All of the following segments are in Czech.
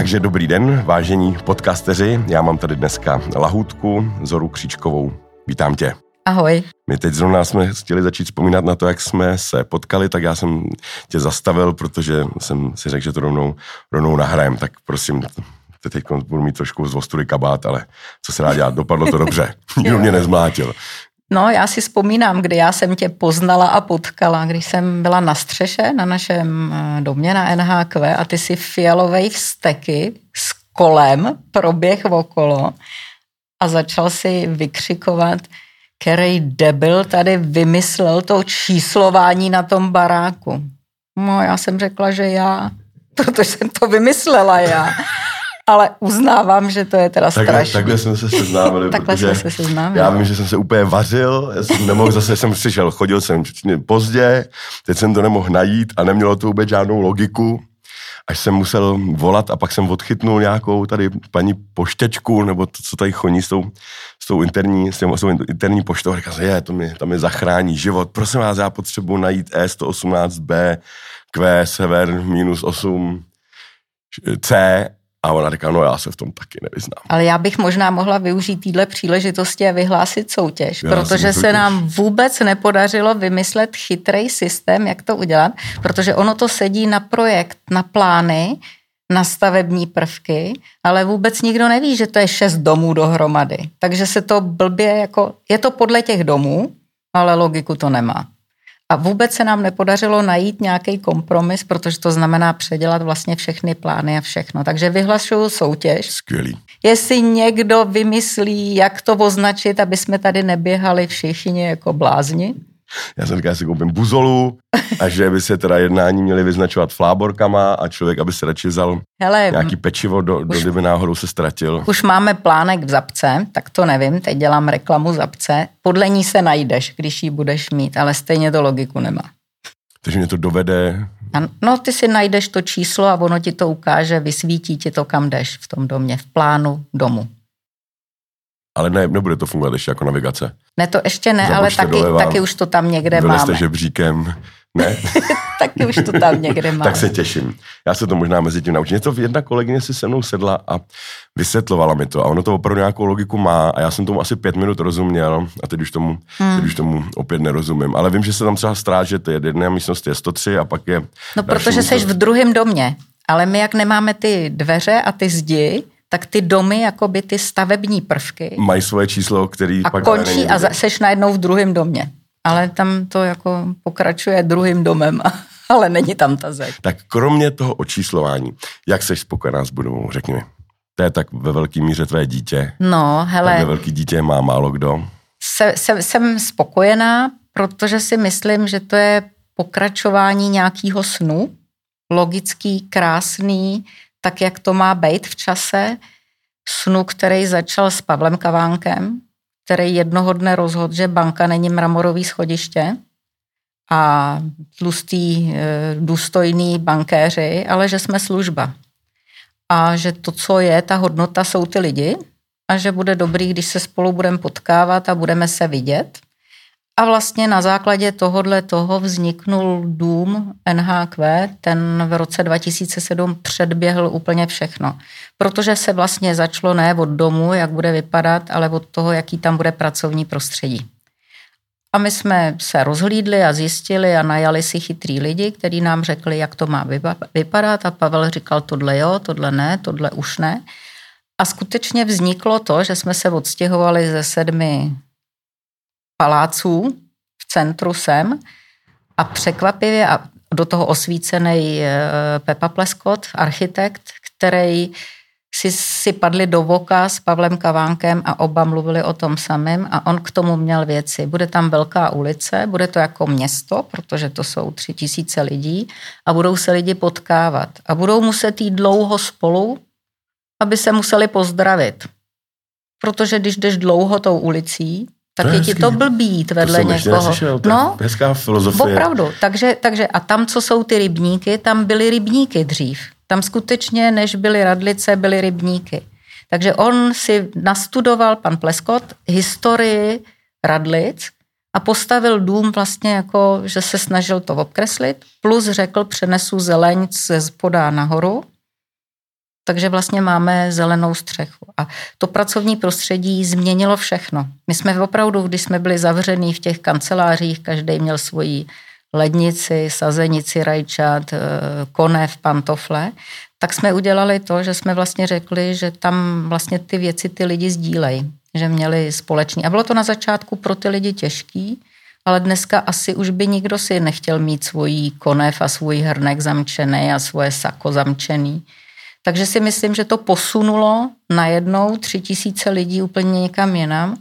Takže dobrý den, vážení podcasteři. Já mám tady dneska Lahůdku, Zoru Kříčkovou. Vítám tě. Ahoj. My teď zrovna jsme chtěli začít vzpomínat na to, jak jsme se potkali, tak já jsem tě zastavil, protože jsem si řekl, že to rovnou, rovnou nahrajem. Tak prosím, teď budu mít trošku z vostury kabát, ale co se dá dělat, dopadlo to dobře. Nikdo mě nezmlátil. No, já si vzpomínám, kdy já jsem tě poznala a potkala, když jsem byla na střeše na našem eh, domě na NHQ a ty si fialovej vsteky s kolem proběh okolo a začal si vykřikovat, který debil tady vymyslel to číslování na tom baráku. No, já jsem řekla, že já, protože jsem to vymyslela já ale uznávám, že to je teda takhle, strašné. Takhle jsme se seznámili. takhle jsme se seznámili. Já vím, že jsem se úplně vařil, já jsem nemohl, zase jsem přišel, chodil jsem pozdě, teď jsem to nemohl najít a nemělo to vůbec žádnou logiku, až jsem musel volat a pak jsem odchytnul nějakou tady paní poštečku, nebo to, co tady choní s tou, s tou interní, s tím, s tou interní poštou. Říkal jsem, je, to mi, to mi zachrání život. Prosím vás, já potřebuji najít E118B, Q, sever, minus 8, C a ona říká, no já se v tom taky nevyznám. Ale já bych možná mohla využít téhle příležitosti a vyhlásit soutěž, já protože se nám vůbec nepodařilo vymyslet chytrý systém, jak to udělat, protože ono to sedí na projekt, na plány, na stavební prvky, ale vůbec nikdo neví, že to je šest domů dohromady. Takže se to blbě jako, je to podle těch domů, ale logiku to nemá. A vůbec se nám nepodařilo najít nějaký kompromis, protože to znamená předělat vlastně všechny plány a všechno. Takže vyhlašuju soutěž. Skvělý. Jestli někdo vymyslí, jak to označit, aby jsme tady neběhali všichni jako blázni, já jsem říkal, že si koupím buzolu a že by se teda jednání měli vyznačovat fláborkama a člověk, aby se radši vzal Hele, nějaký pečivo, do, do, kdyby náhodou se ztratil. Už máme plánek v Zapce, tak to nevím, teď dělám reklamu Zapce. Podle ní se najdeš, když ji budeš mít, ale stejně to logiku nemá. Takže mě to dovede... No, ty si najdeš to číslo a ono ti to ukáže, vysvítí ti to, kam jdeš v tom domě, v plánu domu. Ale ne, nebude to fungovat ještě jako navigace. Ne, to ještě ne, ale taky, doleva, taky už to tam někde máme. žebříkem. Ne? taky už to tam někde máme. tak se těším. Já se to možná mezi tím naučím. Něco jedna kolegyně si se mnou sedla a vysvětlovala mi to. A ono to opravdu nějakou logiku má. A já jsem tomu asi pět minut rozuměl. A teď už tomu, hmm. teď už tomu opět nerozumím. Ale vím, že se tam třeba strážet. Jedna místnost je 103 a pak je... No, protože jsi v druhém domě. Ale my, jak nemáme ty dveře a ty zdi, tak ty domy, jako by ty stavební prvky. Mají svoje číslo, který a pak končí a seš najednou v druhém domě. Ale tam to jako pokračuje druhým domem, ale není tam ta zeď. Tak kromě toho očíslování, jak seš spokojená s budovou, řekni mi. To je tak ve velký míře tvé dítě. No, hele. Tak ve velký dítě má málo kdo. Se, se, jsem spokojená, protože si myslím, že to je pokračování nějakého snu, logický, krásný, tak, jak to má být v čase, snu, který začal s Pavlem Kavánkem, který jednoho dne rozhodl, že banka není mramorový schodiště a tlustý, eh, důstojný bankéři, ale že jsme služba. A že to, co je, ta hodnota, jsou ty lidi a že bude dobrý, když se spolu budeme potkávat a budeme se vidět – a vlastně na základě tohohle toho vzniknul dům NHQ, ten v roce 2007 předběhl úplně všechno. Protože se vlastně začalo ne od domu, jak bude vypadat, ale od toho, jaký tam bude pracovní prostředí. A my jsme se rozhlídli a zjistili a najali si chytrý lidi, kteří nám řekli, jak to má vypadat a Pavel říkal, tohle jo, tohle ne, tohle už ne. A skutečně vzniklo to, že jsme se odstěhovali ze sedmi paláců v centru sem a překvapivě a do toho osvícený eh, Pepa Pleskot, architekt, který si, si padli do voka s Pavlem Kavánkem a oba mluvili o tom samém a on k tomu měl věci. Bude tam velká ulice, bude to jako město, protože to jsou tři tisíce lidí a budou se lidi potkávat a budou muset jít dlouho spolu, aby se museli pozdravit. Protože když jdeš dlouho tou ulicí, tak je ti to blbý jít vedle to někoho. Neslyšel, no, hezká filozofie. Opravdu. Takže, takže a tam, co jsou ty rybníky, tam byly rybníky dřív. Tam skutečně, než byly radlice, byly rybníky. Takže on si nastudoval, pan Pleskot, historii radlic a postavil dům vlastně jako, že se snažil to obkreslit, plus řekl, přenesu zeleň ze spoda nahoru, takže vlastně máme zelenou střechu. A to pracovní prostředí změnilo všechno. My jsme opravdu, když jsme byli zavření v těch kancelářích, každý měl svoji lednici, sazenici rajčat, eh, konev, pantofle, tak jsme udělali to, že jsme vlastně řekli, že tam vlastně ty věci ty lidi sdílejí, že měli společný. A bylo to na začátku pro ty lidi těžký, ale dneska asi už by nikdo si nechtěl mít svojí konev a svůj hrnek zamčený a svoje sako zamčený. Takže si myslím, že to posunulo najednou tři tisíce lidí úplně někam jinam.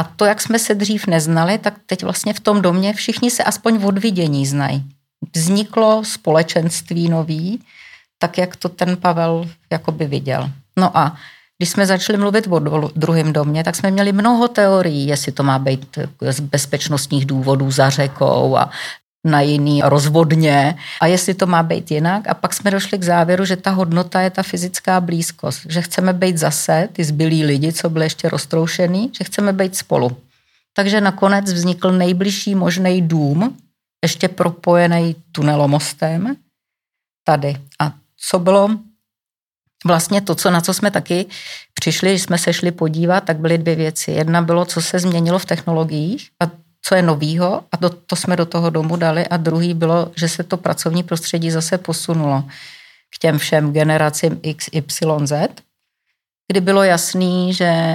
A to, jak jsme se dřív neznali, tak teď vlastně v tom domě všichni se aspoň v odvidění znají. Vzniklo společenství nový, tak jak to ten Pavel jakoby viděl. No a když jsme začali mluvit o druhém domě, tak jsme měli mnoho teorií, jestli to má být z bezpečnostních důvodů za řekou a na jiný rozvodně a jestli to má být jinak. A pak jsme došli k závěru, že ta hodnota je ta fyzická blízkost, že chceme být zase ty zbylí lidi, co byli ještě roztroušený, že chceme být spolu. Takže nakonec vznikl nejbližší možný dům, ještě propojený tunelomostem tady. A co bylo vlastně to, co, na co jsme taky přišli, když jsme se šli podívat, tak byly dvě věci. Jedna bylo, co se změnilo v technologiích a co je novýho a to, to jsme do toho domu dali a druhý bylo, že se to pracovní prostředí zase posunulo k těm všem generacím X, Y, Z, kdy bylo jasný, že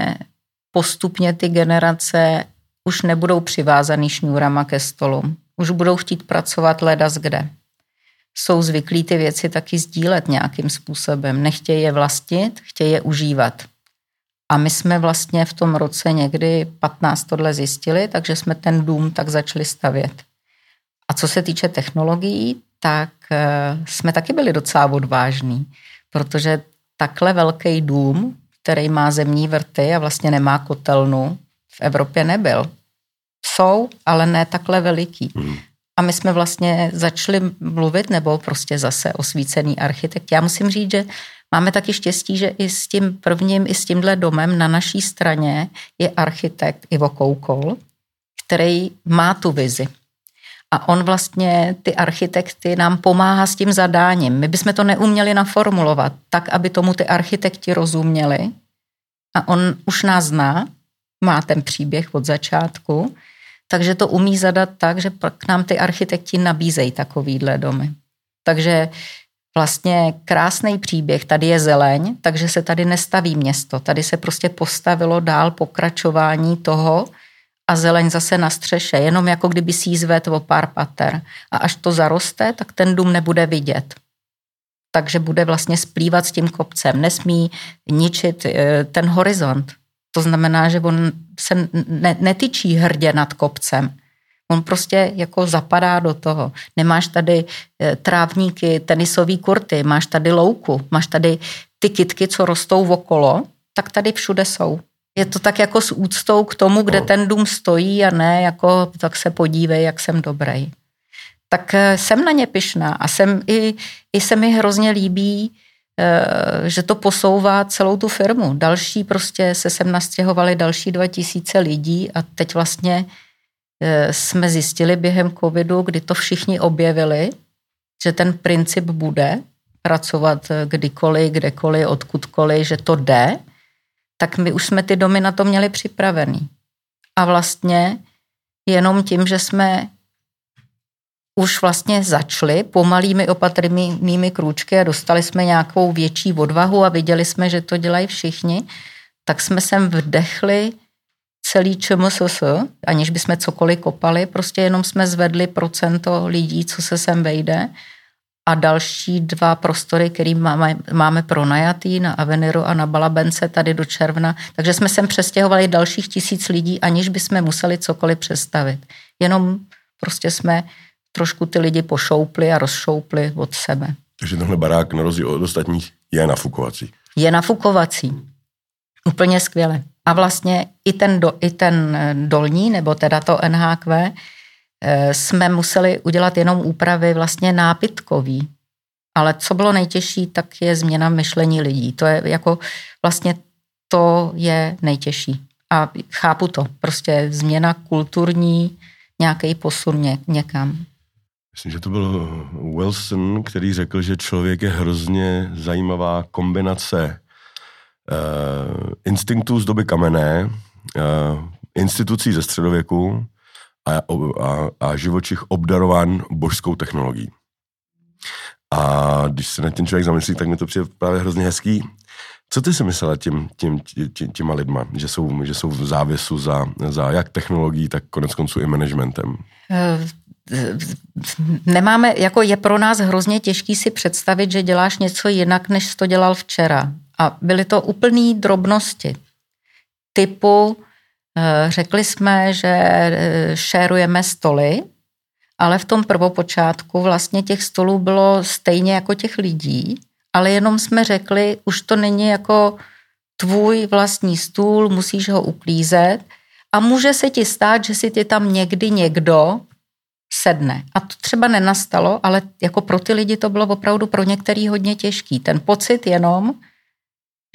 postupně ty generace už nebudou přivázaný šňůrama ke stolu. Už budou chtít pracovat leda z kde jsou zvyklí ty věci taky sdílet nějakým způsobem. Nechtějí je vlastnit, chtějí je užívat. A my jsme vlastně v tom roce někdy 15 tohle zjistili, takže jsme ten dům tak začali stavět. A co se týče technologií, tak eh, jsme taky byli docela odvážní, protože takhle velký dům, který má zemní vrty a vlastně nemá kotelnu, v Evropě nebyl. Jsou, ale ne takhle veliký. Hmm. A my jsme vlastně začali mluvit, nebo prostě zase osvícený architekt. Já musím říct, že máme taky štěstí, že i s tím prvním, i s tímhle domem na naší straně je architekt Ivo Koukol, který má tu vizi. A on vlastně ty architekty nám pomáhá s tím zadáním. My bychom to neuměli naformulovat tak, aby tomu ty architekti rozuměli. A on už nás zná, má ten příběh od začátku takže to umí zadat tak, že k nám ty architekti nabízejí takovýhle domy. Takže vlastně krásný příběh, tady je zeleň, takže se tady nestaví město, tady se prostě postavilo dál pokračování toho a zeleň zase na střeše, jenom jako kdyby si jí o pár pater. A až to zaroste, tak ten dům nebude vidět. Takže bude vlastně splývat s tím kopcem, nesmí ničit eh, ten horizont. To znamená, že on se ne, netyčí hrdě nad kopcem. On prostě jako zapadá do toho. Nemáš tady eh, trávníky, tenisové kurty, máš tady louku, máš tady ty kitky, co rostou okolo, tak tady všude jsou. Je to tak jako s úctou k tomu, kde no. ten dům stojí a ne jako tak se podívej, jak jsem dobrý. Tak eh, jsem na ně pišná a jsem i, i se mi hrozně líbí, že to posouvá celou tu firmu. Další prostě se sem nastěhovali další 2000 lidí a teď vlastně eh, jsme zjistili během covidu, kdy to všichni objevili, že ten princip bude pracovat eh, kdykoliv, kdekoliv, odkudkoliv, že to jde, tak my už jsme ty domy na to měli připravený. A vlastně jenom tím, že jsme už vlastně začali pomalými opatrnými krůčky a dostali jsme nějakou větší odvahu a viděli jsme, že to dělají všichni, tak jsme sem vdechli celý ČMSS, aniž bychom cokoliv kopali, prostě jenom jsme zvedli procento lidí, co se sem vejde a další dva prostory, které máme, máme pronajatý na Aveniru a na Balabence tady do června. Takže jsme sem přestěhovali dalších tisíc lidí, aniž bychom museli cokoliv přestavit. Jenom prostě jsme trošku ty lidi pošoupli a rozšoupli od sebe. Takže tenhle barák na rozdíl od ostatních je nafukovací. Je nafukovací. Úplně skvěle. A vlastně i ten, do, i ten dolní, nebo teda to NHQ, eh, jsme museli udělat jenom úpravy vlastně nápitkový. Ale co bylo nejtěžší, tak je změna myšlení lidí. To je jako vlastně to je nejtěžší. A chápu to. Prostě změna kulturní, nějaký posun někam myslím, že to byl Wilson, který řekl, že člověk je hrozně zajímavá kombinace uh, instinktů z doby kamenné, uh, institucí ze středověku a, a, a živočich obdarován božskou technologií. A když se na ten člověk zamyslí, tak mi to přijde právě hrozně hezký. Co ty si myslela tím, tím, tím, těma lidma, že jsou, že jsou v závěsu za, za jak technologií, tak konec konců i managementem? Nemáme, jako je pro nás hrozně těžký si představit, že děláš něco jinak, než to dělal včera. A byly to úplné drobnosti. Typu, eh, řekli jsme, že eh, šérujeme stoly, ale v tom prvopočátku vlastně těch stolů bylo stejně jako těch lidí, ale jenom jsme řekli, už to není jako tvůj vlastní stůl, musíš ho uklízet a může se ti stát, že si ti tam někdy někdo sedne. A to třeba nenastalo, ale jako pro ty lidi to bylo opravdu pro některý hodně těžký. Ten pocit jenom,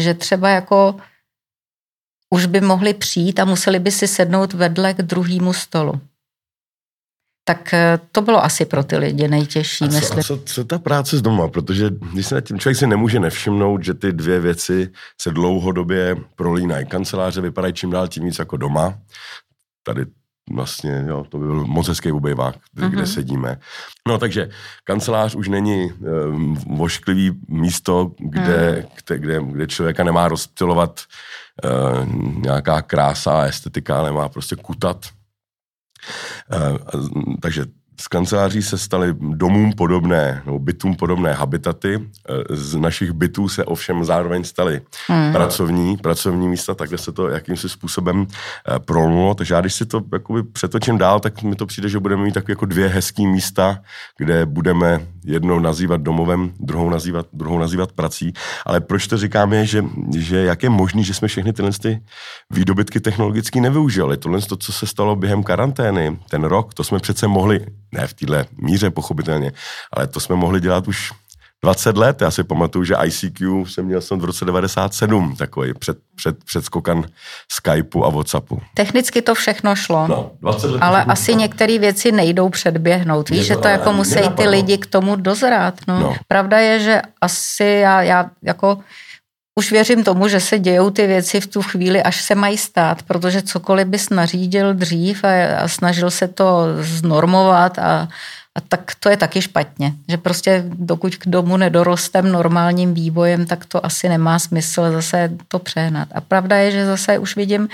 že třeba jako už by mohli přijít a museli by si sednout vedle k druhému stolu. Tak eh, to bylo asi pro ty lidi nejtěžší, a co, myslím. A co, co ta práce z doma? Protože když se tím člověk si nemůže nevšimnout, že ty dvě věci se dlouhodobě prolínají. Kanceláře vypadají čím dál tím víc jako doma. Tady vlastně, jo, to by byl moc hezký obejvák, kde, kde sedíme. No takže kancelář už není um, vošklivý místo, kde, mm. kde, kde, kde člověka nemá rozptilovat uh, nějaká krása a estetika, ale má prostě kutat. Uh, takže z kanceláří se staly domům podobné, nebo bytům podobné habitaty. E, z našich bytů se ovšem zároveň staly hmm. pracovní, pracovní místa, takhle se to jakýmsi způsobem e, prolnulo. Takže já když si to jakoby přetočím dál, tak mi to přijde, že budeme mít takové jako dvě hezké místa, kde budeme jednou nazývat domovem, druhou nazývat, druhou nazývat prací. Ale proč to říkám je, že, že jak je možný, že jsme všechny tyhle ty výdobytky technologicky nevyužili. Tohle, to, co se stalo během karantény, ten rok, to jsme přece mohli ne v téhle míře pochopitelně, ale to jsme mohli dělat už 20 let. Já si pamatuju, že ICQ jsem měl jsem v roce 97, takový před, před, předskokan Skypeu a Whatsappu. Technicky to všechno šlo, no, 20 let ale asi některé věci nejdou předběhnout. Víš, že to jako musí ty lidi k tomu dozrát. No. No. Pravda je, že asi já, já jako už věřím tomu, že se dějou ty věci v tu chvíli, až se mají stát, protože cokoliv bys nařídil dřív a, a snažil se to znormovat a, a tak to je taky špatně. Že prostě dokud k domu nedorostem normálním vývojem, tak to asi nemá smysl zase to přehnat. A pravda je, že zase už vidím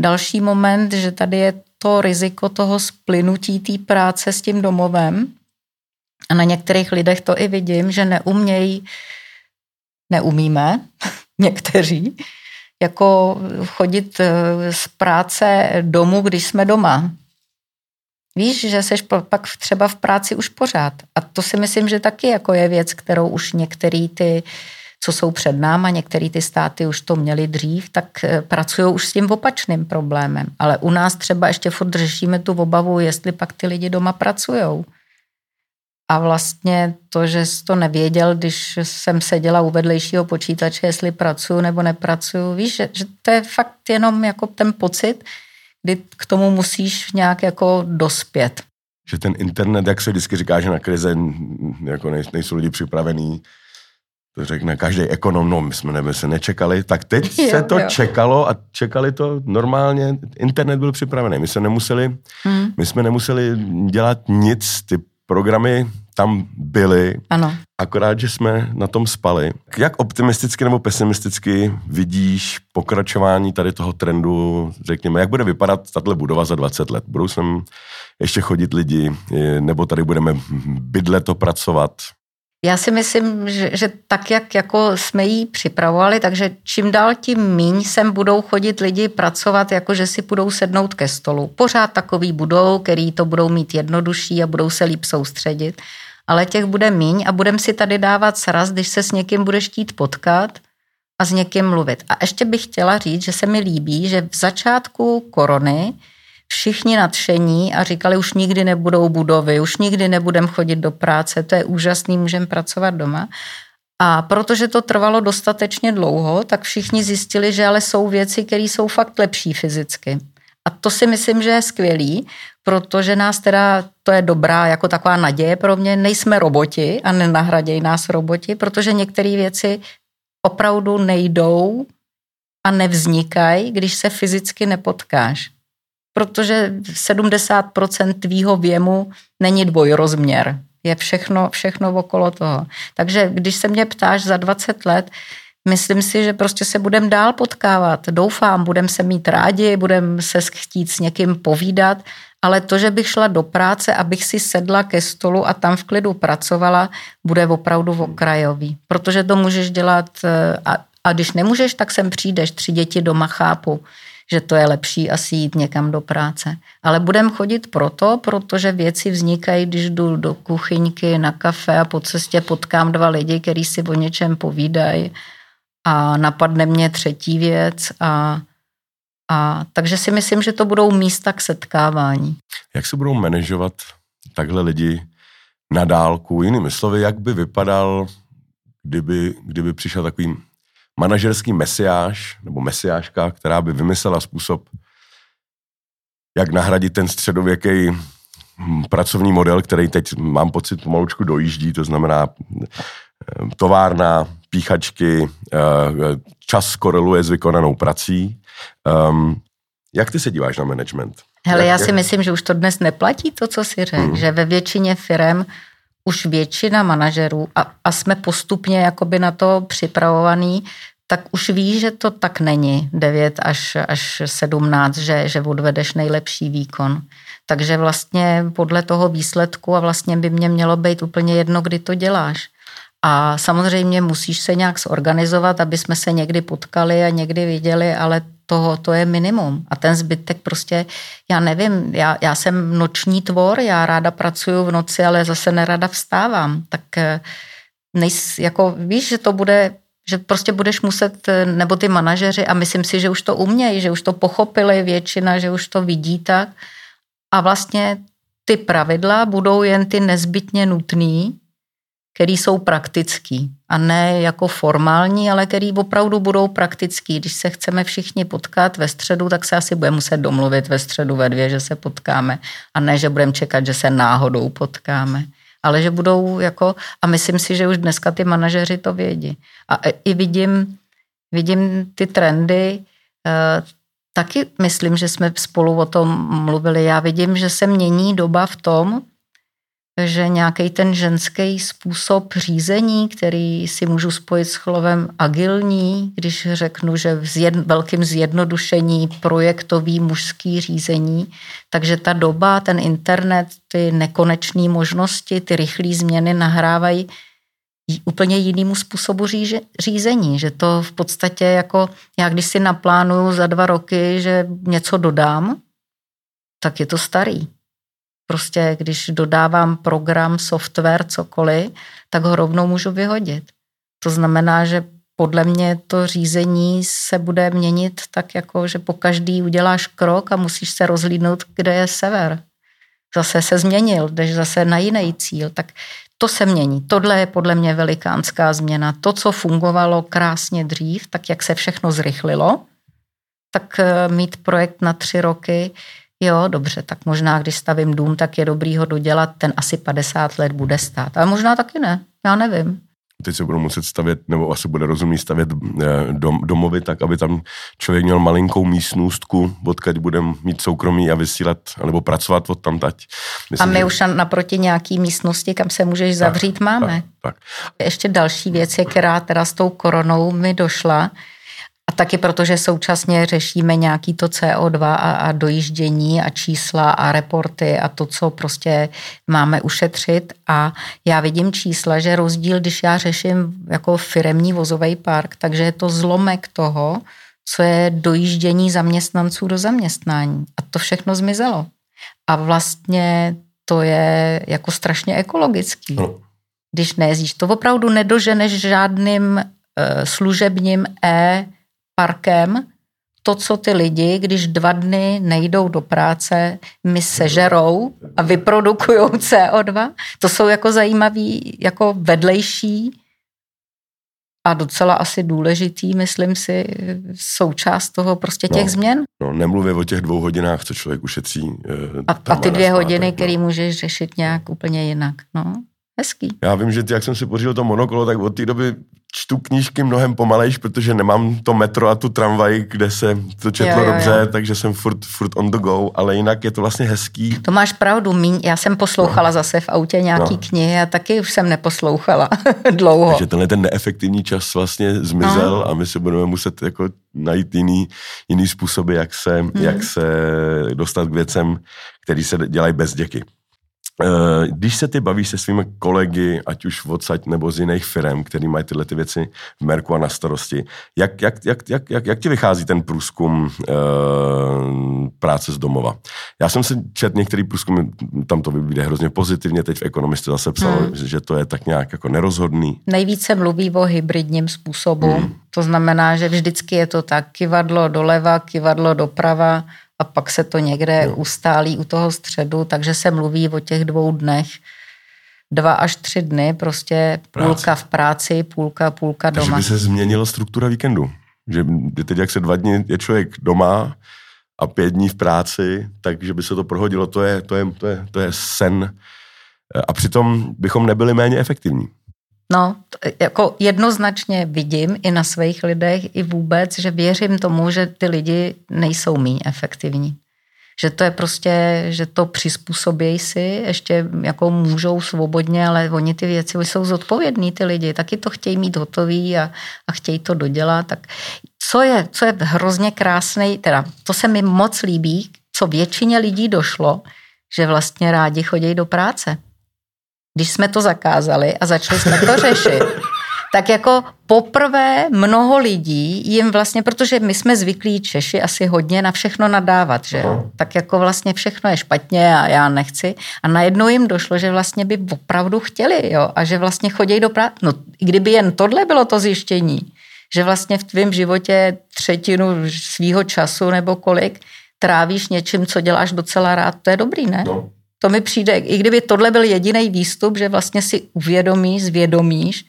další moment, že tady je to riziko toho splynutí té práce s tím domovem. A na některých lidech to i vidím, že neumějí neumíme, někteří, jako chodit eh, z práce domů, když jsme doma. Víš, že seš pak třeba v práci už pořád. A to si myslím, že taky jako je věc, kterou už některý ty, co jsou před náma, některý ty státy už to měli dřív, tak eh, pracují už s tím opačným problémem. Ale u nás třeba ještě furt řešíme tu obavu, jestli pak ty lidi doma pracují. A vlastně to, že jsi to nevěděl, když jsem seděla u vedlejšího počítače, jestli pracuju nebo nepracuju, víš, že, že to je fakt jenom jako ten pocit, kdy k tomu musíš nějak jako dospět. Že ten internet, jak se vždycky říká, že na krize jako nejsou lidi připravení, to řekne každý ekonom, no my jsme nebe se nečekali, tak teď jo, se to jo. čekalo a čekali to normálně, internet byl připravený, my jsme nemuseli, hmm. my jsme nemuseli dělat nic, ty programy tam byly, ano. akorát, že jsme na tom spali. Jak optimisticky nebo pesimisticky vidíš pokračování tady toho trendu, řekněme, jak bude vypadat tato budova za 20 let? Budou sem ještě chodit lidi, nebo tady budeme bydlet pracovat? Já si myslím, že, že tak, jak jako jsme ji připravovali, takže čím dál tím míň sem budou chodit lidi pracovat, jako že si budou sednout ke stolu. Pořád takový budou, který to budou mít jednodušší a budou se líp soustředit, ale těch bude míň a budeme si tady dávat sraz, když se s někým budeš chtít potkat a s někým mluvit. A ještě bych chtěla říct, že se mi líbí, že v začátku korony všichni nadšení a říkali, už nikdy nebudou budovy, už nikdy nebudem chodit do práce, to je úžasný, můžeme pracovat doma. A protože to trvalo dostatečně dlouho, tak všichni zjistili, že ale jsou věci, které jsou fakt lepší fyzicky. A to si myslím, že je skvělý, protože nás teda, to je dobrá jako taková naděje pro mě, nejsme roboti a nenahradějí nás roboti, protože některé věci opravdu nejdou a nevznikají, když se fyzicky nepotkáš. Protože 70% tvýho věmu není dvojrozměr. Je všechno, všechno okolo toho. Takže když se mě ptáš za 20 let, myslím si, že prostě se budeme dál potkávat. Doufám, budeme se mít rádi, budeme se chtít s někým povídat, ale to, že bych šla do práce, abych si sedla ke stolu a tam v klidu pracovala, bude opravdu okrajový. Protože to můžeš dělat eh, a, a když nemůžeš, tak sem přijdeš, tři děti doma chápu že to je lepší asi jít někam do práce. Ale budem chodit proto, protože věci vznikají, když jdu do kuchyňky na kafe a po cestě potkám dva lidi, kteří si o něčem povídají a napadne mě třetí věc a, a takže si myslím, že to budou místa k setkávání. Jak se budou manažovat takhle lidi na dálku? Jinými slovy, jak by vypadal, kdyby, kdyby přišel takový manažerský mesiáš nebo mesiáška, která by vymyslela způsob, jak nahradit ten středověký hm, pracovní model, který teď mám pocit pomalučku dojíždí, to znamená hm, továrna, píchačky, eh, čas koreluje s vykonanou prací. Ehm, jak ty se díváš na management? Hele, já si myslím, že už to dnes neplatí to, co si řekl, hmm. že ve většině firm už většina manažerů a, a jsme postupně jakoby na to připravovaný, tak už ví, že to tak není 9 až, až 17, že, že odvedeš nejlepší výkon. Takže vlastně podle toho výsledku a vlastně by mě mělo být úplně jedno, kdy to děláš. A samozřejmě musíš se nějak zorganizovat, aby jsme se někdy potkali a někdy viděli, ale toho, to je minimum. A ten zbytek prostě, já nevím, já, já jsem noční tvor, já ráda pracuju v noci, ale zase nerada vstávám. Tak eh, nejs, jako víš, že to bude, že prostě budeš muset, eh, nebo ty manažeři, a myslím si, že už to umějí, že už to pochopili většina, že už to vidí tak. A vlastně ty pravidla budou jen ty nezbytně nutný, který jsou praktický a ne jako formální, ale který opravdu budou praktický. Když se chceme všichni potkat ve středu, tak se asi budeme muset domluvit ve středu ve dvě, že se potkáme a ne, že budeme čekat, že se náhodou potkáme. Ale že budou jako, a myslím si, že už dneska ty manažeři to vědí. A i vidím, vidím ty trendy, eh, taky myslím, že jsme spolu o tom mluvili. Já vidím, že se mění doba v tom, že nějaký ten ženský způsob řízení, který si můžu spojit s slovem agilní, když řeknu, že v zjed, velkým zjednodušení projektový mužský řízení, takže ta doba, ten internet, ty nekonečné možnosti, ty rychlé změny nahrávají úplně jinému způsobu říže, řízení, že to v podstatě jako, já když si naplánuju za dva roky, že něco dodám, tak je to starý. Prostě když dodávám program, software, cokoliv, tak ho rovnou můžu vyhodit. To znamená, že podle mě to řízení se bude měnit tak, jako že po každý uděláš krok a musíš se rozlídnout, kde je sever. Zase se změnil, jdeš zase na jiný cíl. Tak to se mění. Tohle je podle mě velikánská změna. To, co fungovalo krásně dřív, tak jak se všechno zrychlilo, tak eh, mít projekt na tři roky jo, dobře, tak možná, když stavím dům, tak je dobrý ho dodělat, ten asi 50 let bude stát. Ale možná taky ne, já nevím. Teď se budou muset stavět, nebo asi bude rozumný stavět eh, dom, domovy tak, aby tam člověk měl malinkou místnůstku, odkud bude mít soukromí a vysílat, nebo pracovat od tam tať. Myslím, a my že... už naproti nějaký místnosti, kam se můžeš zavřít, tak, máme. Tak, tak. Ještě další věc, je, která teda s tou koronou mi došla, a taky protože současně řešíme nějaký to CO2 a, a dojíždění a čísla a reporty a to, co prostě máme ušetřit. A já vidím čísla, že rozdíl, když já řeším jako firemní vozový park, takže je to zlomek toho, co je dojíždění zaměstnanců do zaměstnání. A to všechno zmizelo. A vlastně to je jako strašně ekologický. No. Když nejezdíš, to opravdu nedoženeš žádným uh, služebním e parkem to, co ty lidi, když dva dny nejdou do práce, mi sežerou a vyprodukují CO2, to jsou jako zajímavý, jako vedlejší a docela asi důležitý, myslím si, součást toho prostě těch No. změn. No, nemluvě o těch dvou hodinách, co člověk ušetří. eh, A, a ty dvě hodiny, no. které můžeš řešit nějak úplně jinak. No, hezký. Já vím, že ty, jak jsem si pořídil to monokolo, tak od té doby čtu knížky mnohem pomalejš, protože nemám to metro a tu tramvaj, kde se to četlo Jo, jo, dobře, jo. takže jsem furt, furt on the go, ale jinak je to vlastně hezký. To máš pravdu, míň, já jsem poslouchala no. zase v autě nějaký No. knihy a taky už jsem neposlouchala dlouho. Takže tenhle ten neefektivní čas vlastně zmizel a my si budeme muset jako najít jiný, jiný způsoby, jak se, Hmm. jak se dostat k věcem, které se dělají bez děky. Eh, Když se ty bavíš se svými kolegy, ať už odsaď nebo z jiných firm, který mají tyhle ty věci v Merku a na starosti, jak, jak, jak, jak, jak, jak ti vychází ten průzkum uh, práce z domova? Já jsem si čet některý průzkum, tam to vyjde hrozně pozitivně, teď v Ekonomistě zase psal, hmm. že to je tak nějak jako nerozhodný. Nejvíce mluví o hybridním způsobu. Hmm. To znamená, že vždycky je to tak kivadlo doleva, kivadlo doprava a pak se to někde Jo. ustálí u toho středu, takže se mluví o těch dvou dnech. Dva až tři dny, prostě půlka v práci, půlka, půlka Takže doma. by se změnila struktura víkendu. Že teď, jak se dva dny je člověk doma a pět dní v práci, takže by se to prohodilo, to je, to je, to je, to je sen. A přitom bychom nebyli méně efektivní. No, jako jednoznačně vidím i na svých lidech, i vůbec, že věřím tomu, že ty lidi nejsou méně efektivní. Že to je prostě, že to přizpůsobějí si, ještě jako můžou svobodně, ale oni ty věci oni jsou zodpovědní, ty lidi, taky to chtějí mít hotový a, a chtějí to dodělat. Tak co je, co je hrozně krásný, teda to se mi moc líbí, co většině lidí došlo, že vlastně rádi chodí do práce když jsme to zakázali a začali jsme to řešit, tak jako poprvé mnoho lidí jim vlastně, protože my jsme zvyklí Češi asi hodně na všechno nadávat, že jo? Tak jako vlastně všechno je špatně a já nechci. A najednou jim došlo, že vlastně by opravdu chtěli, jo? A že vlastně chodí do práce. No, i kdyby jen tohle bylo to zjištění, že vlastně v tvém životě třetinu svýho času nebo kolik trávíš něčím, co děláš docela rád, to je dobrý, ne? No. To mi přijde, i kdyby tohle byl jediný výstup, že vlastně si uvědomíš, zvědomíš,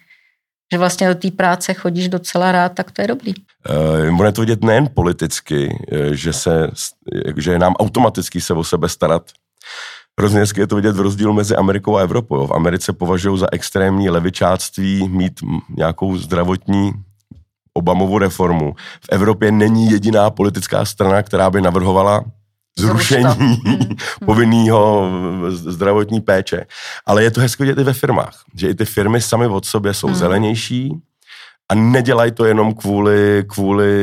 že vlastně do té práce chodíš docela rád, tak to je dobrý. Uh, je to vidět nejen politicky, eh, že, se, že je nám automaticky se o sebe starat. Hrozně je to vidět v rozdílu mezi Amerikou a Evropou. V Americe považují za extrémní levičáctví mít nějakou zdravotní Obamovu reformu. V Evropě není jediná politická strana, která by navrhovala zrušení povinného zdravotní péče. Ale je to hezky vidět i ve firmách, že i ty firmy sami od sobě jsou hmm. zelenější a nedělají to jenom kvůli, kvůli,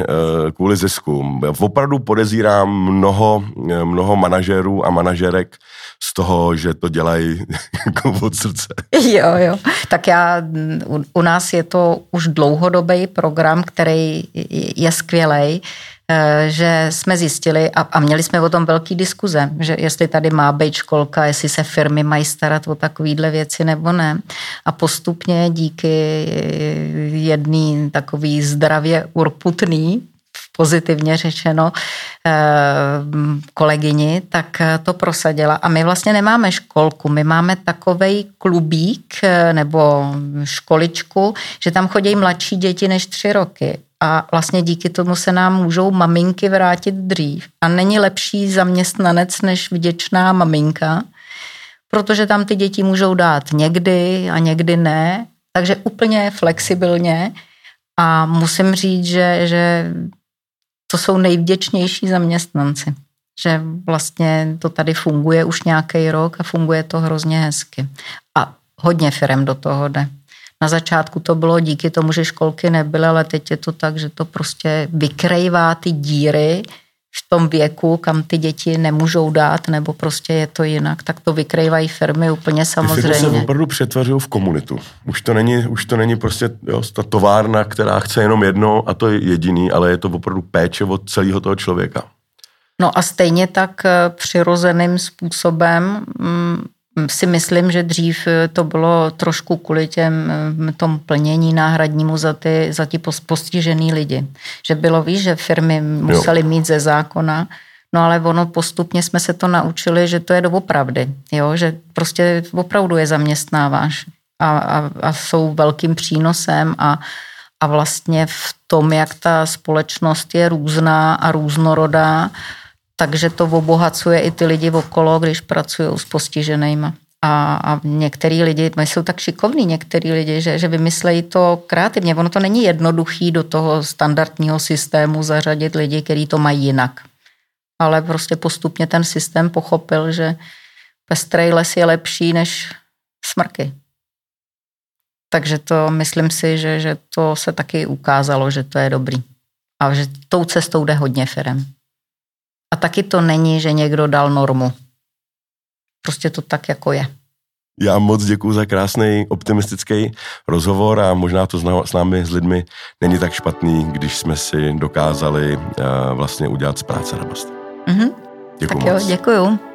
eh, kvůli zisku. Opravdu podezírám mnoho, mnoho manažerů a manažerek z toho, že to dělají jako od srdce. Jo, jo. Tak já, u, u nás je to už dlouhodobý program, který je skvělý, že jsme zjistili a, a měli jsme o tom velký diskuze, že jestli tady má být školka, jestli se firmy mají starat o takovýhle věci nebo ne. A postupně díky jedný takový zdravě urputný, pozitivně řečeno, kolegyni, tak to prosadila. A my vlastně nemáme školku, my máme takovej klubík nebo školičku, že tam chodí mladší děti než tři roky. A vlastně díky tomu se nám můžou maminky vrátit dřív. A není lepší zaměstnanec než vděčná maminka, protože tam ty děti můžou dát někdy a někdy ne. Takže úplně flexibilně. A musím říct, že, že to jsou nejvděčnější zaměstnanci. Že vlastně to tady funguje už nějaký rok a funguje to hrozně hezky. A hodně firem do toho jde. Na začátku to bylo díky tomu, že školky nebyly, ale teď je to tak, že to prostě vykrejvá ty díry v tom věku, kam ty děti nemůžou dát, nebo prostě je to jinak, tak to vykrývají firmy úplně samozřejmě. Ty firmy se opravdu přetvařují v komunitu. Už to není, už to není prostě jo, ta továrna, která chce jenom jedno a to je jediný, ale je to opravdu péče od celého toho člověka. No a stejně tak přirozeným způsobem si myslím, že dřív to bylo trošku kvůli těm, tom plnění náhradnímu za ty, za ty postižený lidi. Že bylo, víš, že firmy musely mít ze zákona, no ale ono postupně jsme se to naučili, že to je doopravdy, jo, že prostě opravdu je zaměstnáváš. a, a, a jsou velkým přínosem a, a vlastně v tom, jak ta společnost je různá a různorodá, takže to obohacuje i ty lidi okolo, když pracují s postiženými. A, a některý lidi, jsou tak šikovní, některý lidi, že, že vymyslejí to kreativně. Ono to není jednoduchý do toho standardního systému zařadit lidi, kteří to mají jinak. Ale prostě postupně ten systém pochopil, že pestrý les je lepší než smrky. Takže to myslím si, že, že to se taky ukázalo, že to je dobrý. A že tou cestou jde hodně firem. A taky to není, že někdo dal normu. Prostě to tak, jako je. Já moc děkuji za krásný optimistický rozhovor a možná to s námi, s lidmi, není tak špatný, když jsme si dokázali uh, vlastně udělat z práce radost. Mm-hmm. Děkuji tak moc. jo, děkuju.